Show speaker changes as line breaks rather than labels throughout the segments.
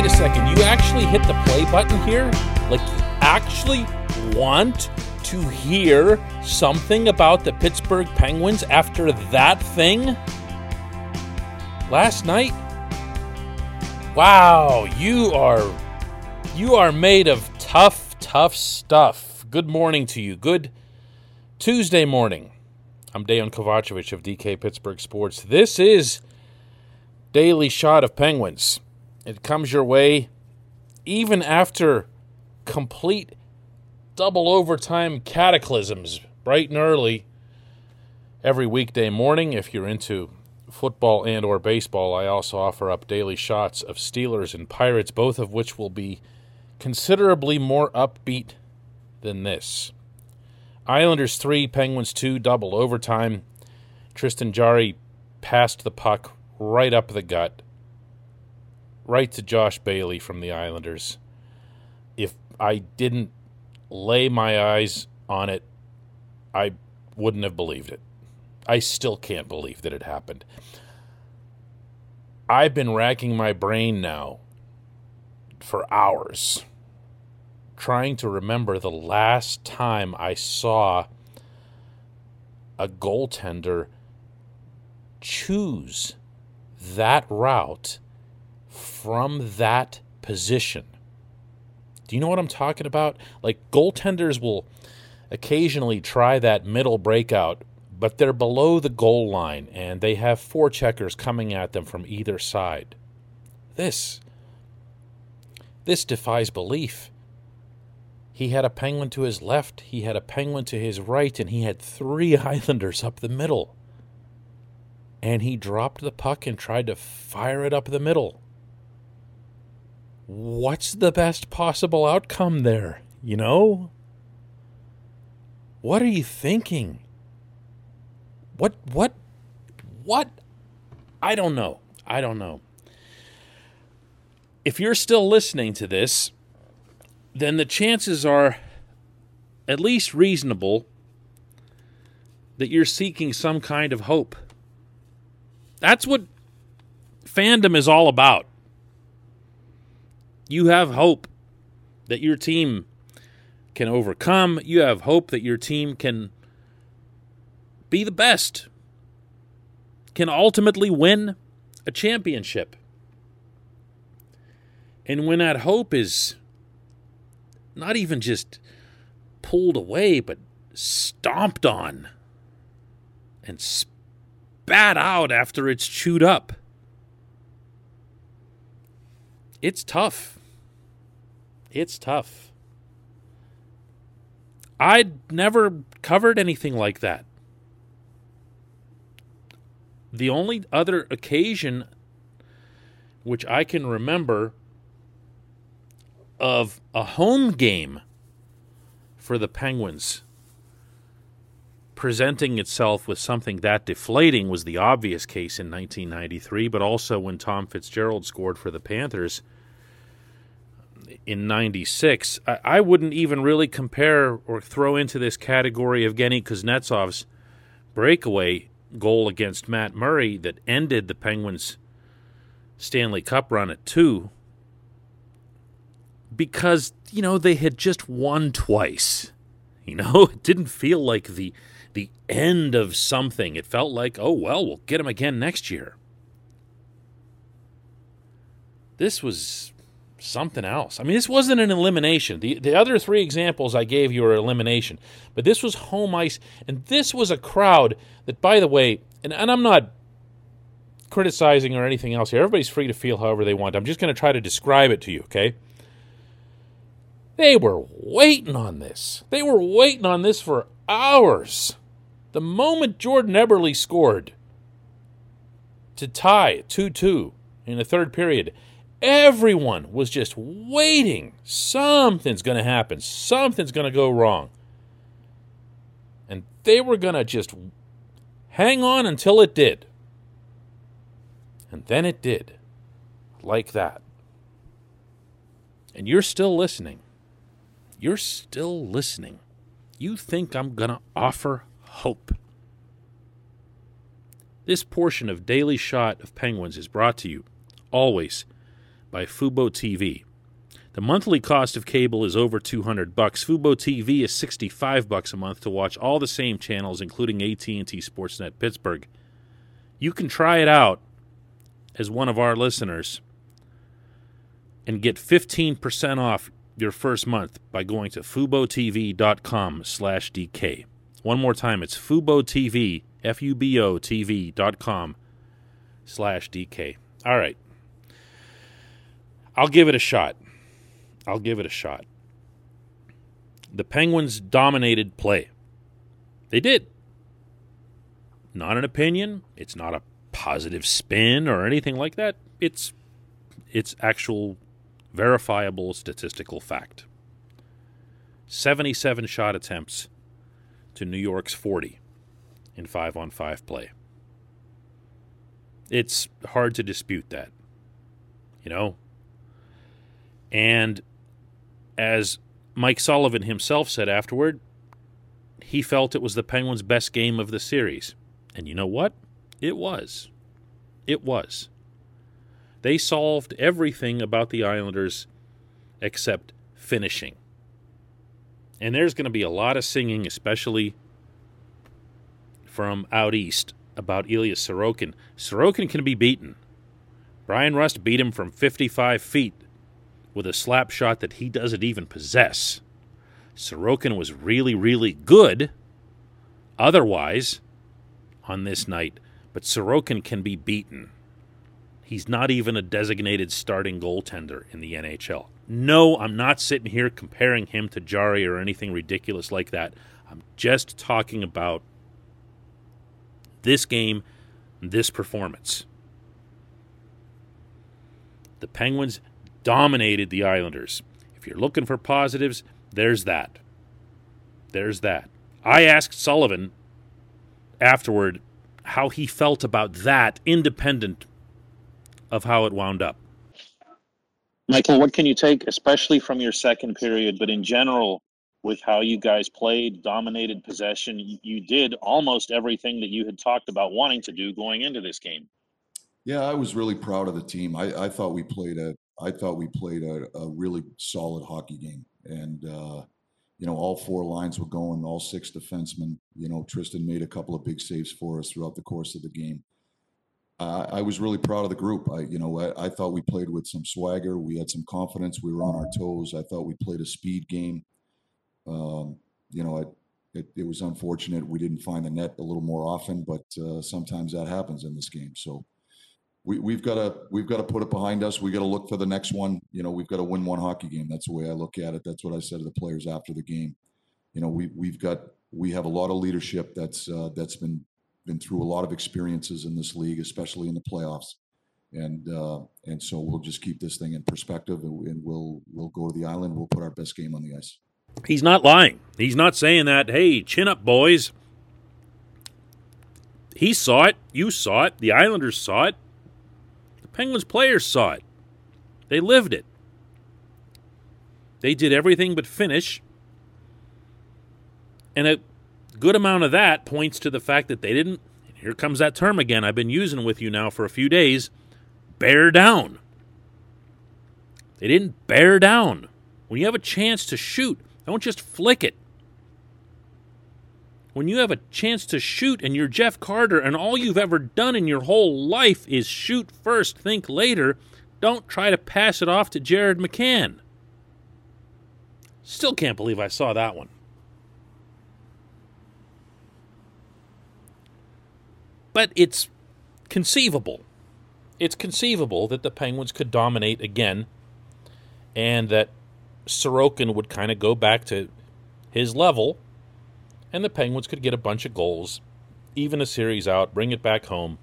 wait a second. You actually hit the play button here? Like, you actually want to hear something about the Pittsburgh Penguins after that thing? Last night? Wow, you are you are made of tough, tough stuff. Good morning to you. Good Tuesday morning. I'm Dejan Kovacevic of DK Pittsburgh Sports. This is Daily Shot of Penguins. It comes your way even after complete double overtime cataclysms bright and early every weekday morning. If you're into football and or baseball i also offer up daily shots of steelers and pirates both of which will be considerably more upbeat than this. Islanders 3 penguins 2 double overtime. Tristan jarry passed the puck right up the gut right to josh bailey from the islanders if i didn't lay my eyes on it, I wouldn't have believed it. I still can't believe that it happened. I've been racking my brain now for hours trying to remember the last time I saw a goaltender choose that route from that position. Do you know what I'm talking about? Like goaltenders will occasionally try that middle breakout, but they're below the goal line and they have four checkers coming at them from either side. This this defies belief. He had a penguin to his left, he had a penguin to his right, and he had three Islanders up the middle. And he dropped the puck and tried to fire it up the middle what's the best possible outcome there? You know? What are you thinking? What, what, what? I don't know. I don't know. If you're still listening to this, then the chances are at least reasonable that you're seeking some kind of hope. That's what fandom is all about you have hope that your team can overcome. You have hope that your team can be the best, can ultimately win a championship. And when that hope is not even just pulled away, but stomped on and spat out after it's chewed up, it's tough. It's tough. I'd never covered anything like that. The only other occasion which I can remember of a home game for the Penguins presenting itself with something that deflating was the obvious case in 1993, but also when Tom Fitzgerald scored for the Panthers in 96, I, I, wouldn't even really compare or throw into this category of Evgeny Kuznetsov's breakaway goal against Matt Murray that ended the Penguins' Stanley Cup run at two because, you know, they had just won twice. You know, it didn't feel like the the end of something. It felt like, oh well, we'll get him again next year. This was something else. I mean, this wasn't an elimination. The the other three examples I gave you are elimination, but this was home ice, and this was a crowd that, by the way, and, and I'm not criticizing or anything else here. Everybody's free to feel however they want. I'm just going to try to describe it to you, okay? They were waiting on this. They were waiting on this for hours. The moment Jordan Eberle scored to tie 2 2 in the third period, Everyone was just waiting. Something's going to happen. Something's going to go wrong. And they were going to just hang on until it did. And then it did. Like that. And you're still listening. You're still listening. You think I'm going to offer hope. This portion of Daily Shot of Penguins is brought to you always by Fubo TV. The monthly cost of cable is over 200 bucks. Fubo TV is 65 bucks a month to watch all the same channels including AT&T Sportsnet Pittsburgh. You can try it out as one of our listeners and get 15% off your first month by going to FuboTV.com slash DK. One more time, it's FuboTV, F-U-B-O TV dot com slash DK. All right. I'll give it a shot. I'll give it a shot. The Penguins dominated play. They did. Not an opinion. It's not a positive spin or anything like that. It's it's actual verifiable statistical fact. 77 shot attempts to New York's 40 in 5 on 5 play. It's hard to dispute that. You know? And as Mike Sullivan himself said afterward, he felt it was the Penguins' best game of the series. And you know what? It was. It was. They solved everything about the Islanders except finishing. And there's going to be a lot of singing, especially from out east, about Ilya Sorokin. Sorokin can be beaten. Bryan Rust beat him from 55 feet with a slap shot that he doesn't even possess. Sorokin was really, really good otherwise on this night, but Sorokin can be beaten. He's not even a designated starting goaltender in the NHL. No, I'm not sitting here comparing him to Jarry or anything ridiculous like that. I'm just talking about this game, this performance. The Penguins dominated the Islanders. If you're looking for positives, there's that. There's that. I asked Sullivan afterward how he felt about that, independent of how it wound up.
Michael, what can you take, especially from your second period, but in general, with how you guys played, dominated possession, you did almost everything that you had talked about wanting to do going into this game.
Yeah, I was really proud of the team. I, I thought we played a I thought we played a, a really solid hockey game, and uh, you know all four lines were going, all six defensemen. You know Tristan made a couple of big saves for us throughout the course of the game. Uh, I was really proud of the group. I you know I, I, thought we played with some swagger. We had some confidence. We were on our toes. I thought we played a speed game. Um, you know it, it, it was unfortunate we didn't find the net a little more often, but uh, sometimes that happens in this game. So we, we've got to we've got to put it behind us. We got to look for the next one. You know, we've got to win one hockey game. That's the way I look at it. That's what I said to the players after the game. You know, we we've got we have a lot of leadership that's uh, that's been been through a lot of experiences in this league, especially in the playoffs. And uh, and so we'll just keep this thing in perspective, and, and we'll we'll go to the island. We'll put our best game on the ice.
He's not lying. He's not saying that. Hey, chin up, boys. He saw it. You saw it. The Islanders saw it. Penguins players saw it. They lived it. They did everything but finish. And a good amount of that points to the fact that they didn't, here comes that term again I've been using with you now for a few days, bear down. They didn't bear down. When you have a chance to shoot, don't just flick it when you have a chance to shoot and you're Jeff Carter and all you've ever done in your whole life is shoot first, think later, don't try to pass it off to Jared McCann. Still can't believe I saw that one. But it's conceivable. It's conceivable that the Penguins could dominate again and that Sorokin would kind of go back to his level and the Penguins could get a bunch of goals, even a series out, bring it back home,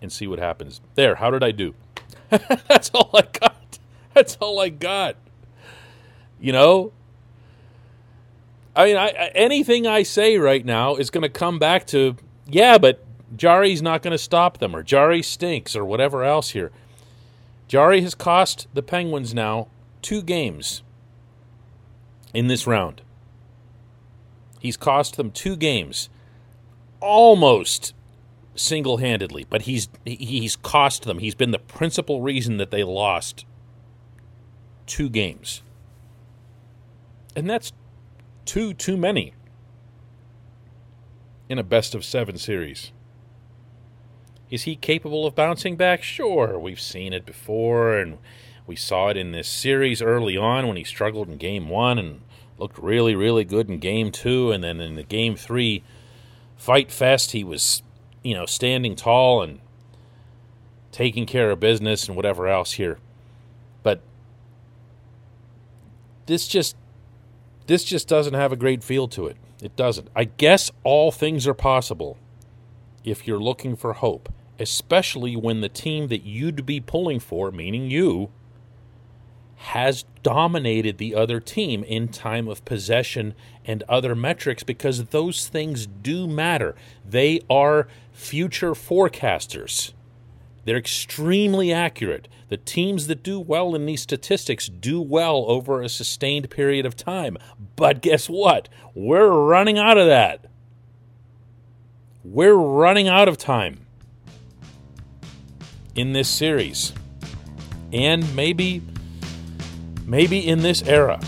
and see what happens. There, how did I do? That's all I got. That's all I got. You know? I mean, I, anything I say right now is going to come back to, yeah, but Jarry's not going to stop them, or Jarry stinks, or whatever else here. Jarry has cost the Penguins now two games in this round. He's cost them two games. Almost single handedly, but he's he's cost them. He's been the principal reason that they lost two games. And that's two too many in a best of seven series. Is he capable of bouncing back? Sure. We've seen it before, and we saw it in this series early on when he struggled in game one and looked really, really good in game two. And then in the game three fight fest, he was, you know, standing tall and taking care of business and whatever else here. But this just this just doesn't have a great feel to it. It doesn't. I guess all things are possible if you're looking for hope especially when the team that you'd be pulling for, meaning you, has dominated the other team in time of possession and other metrics because those things do matter. They are future forecasters. They're extremely accurate. The teams that do well in these statistics do well over a sustained period of time. But guess what? We're running out of that. We're running out of time in this series and maybe maybe in this era.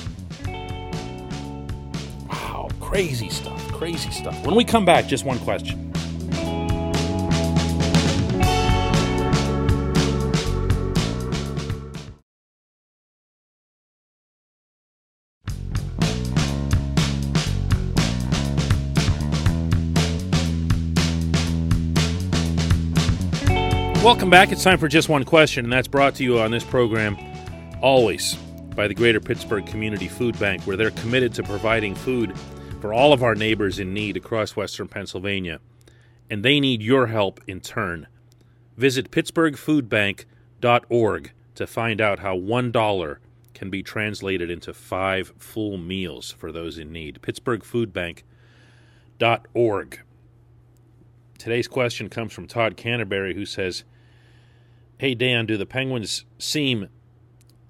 Wow, crazy stuff, crazy stuff. When we come back, just one question. Welcome back. It's time for just one question, and that's brought to you on this program always by the Greater Pittsburgh Community Food Bank, where they're committed to providing food for all of our neighbors in need across Western Pennsylvania. And they need your help in turn. Visit PittsburghFoodBank.org to find out how $1 can be translated into five full meals for those in need. PittsburghFoodBank.org. Today's question comes from Todd Canterbury, who says, Hey, Dan, do the Penguins seem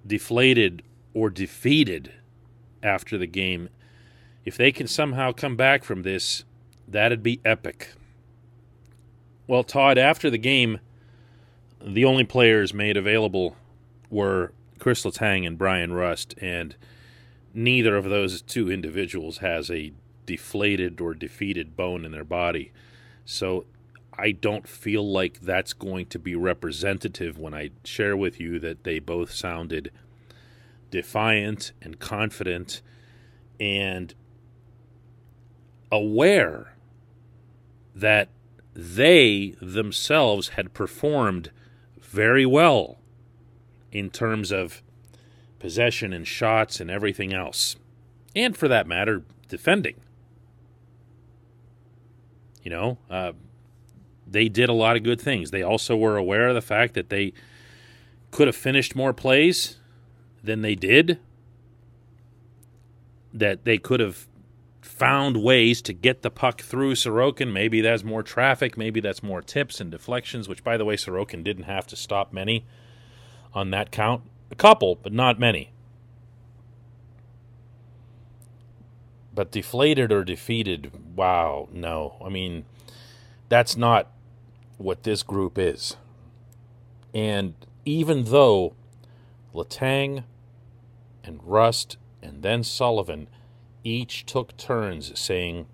deflated or defeated after the game? If they can somehow come back from this, that'd be epic. Well, Todd, after the game, the only players made available were Chris Letang and Bryan Rust, and neither of those two individuals has a deflated or defeated bone in their body. So I don't feel like that's going to be representative when I share with you that they both sounded defiant and confident and aware that they themselves had performed very well in terms of possession and shots and everything else. And for that matter, defending. You know, uh, they did a lot of good things. They also were aware of the fact that they could have finished more plays than they did, that they could have found ways to get the puck through Sorokin. Maybe that's more traffic, maybe that's more tips and deflections, which, by the way, Sorokin didn't have to stop many on that count. A couple, but not many. But deflated or defeated, wow, no. I mean, that's not what this group is. And even though Letang and Rust and then Sullivan each took turns saying,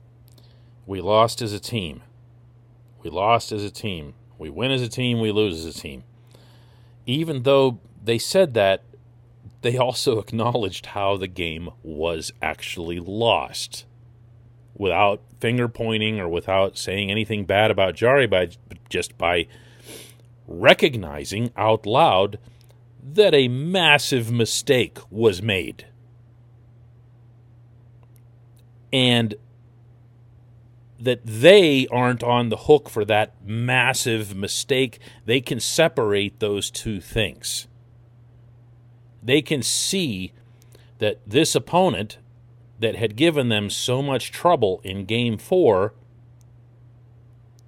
We lost as a team. We lost as a team. We win as a team, we lose as a team. Even though they said that, they also acknowledged how the game was actually lost without finger pointing or without saying anything bad about Jarry, but just by recognizing out loud that a massive mistake was made. And that they aren't on the hook for that massive mistake. They can separate those two things. They can see that this opponent that had given them so much trouble in game four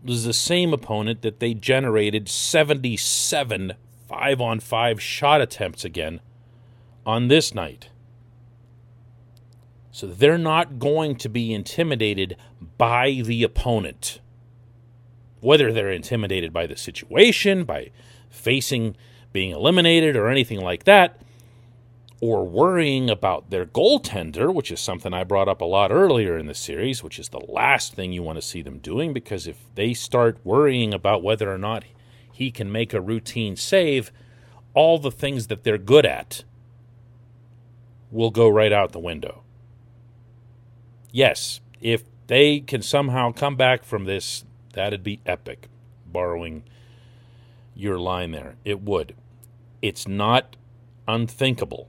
was the same opponent that they generated 77 five on five shot attempts again on this night. So they're not going to be intimidated by the opponent. whether they're intimidated by the situation, by facing being eliminated, or anything like that, or worrying about their goaltender, which is something I brought up a lot earlier in the series, which is the last thing you want to see them doing because if they start worrying about whether or not he can make a routine save, all the things that they're good at will go right out the window. Yes, if they can somehow come back from this, that'd be epic, borrowing your line there. It would. It's not unthinkable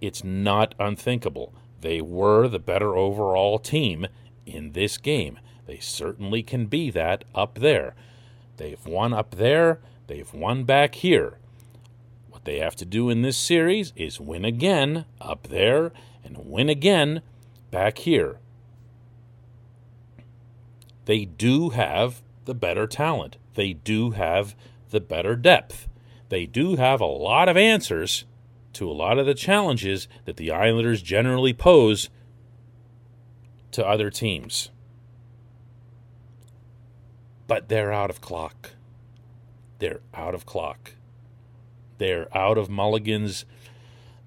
it's not unthinkable. They were the better overall team in this game. They certainly can be that up there. They've won up there, they've won back here. What they have to do in this series is win again up there and win again back here. They do have the better talent. They do have the better depth. They do have a lot of answers to a lot of the challenges that the Islanders generally pose to other teams. But they're out of clock. They're out of clock. They're out of mulligans.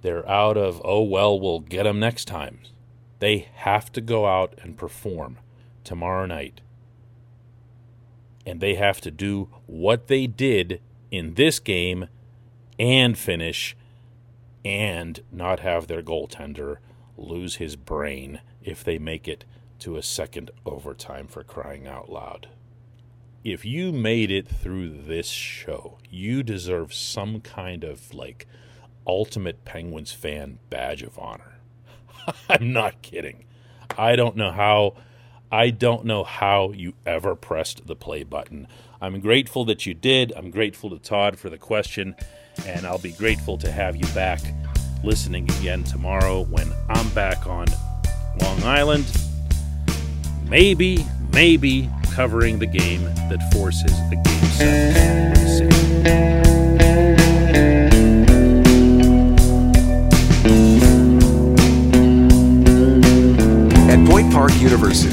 They're out of, oh, well, we'll get them next time. They have to go out and perform tomorrow night. And they have to do what they did in this game and finish and not have their goaltender lose his brain if they make it to a second overtime for crying out loud. If you made it through this show, you deserve some kind of like ultimate Penguins fan badge of honor. I'm not kidding. I don't know how I don't know how you ever pressed the play button. I'm grateful that you did. I'm grateful to Todd for the question and I'll be grateful to have you back listening again tomorrow when I'm back on Long Island. Maybe, maybe covering the game that forces the game seven.
Park University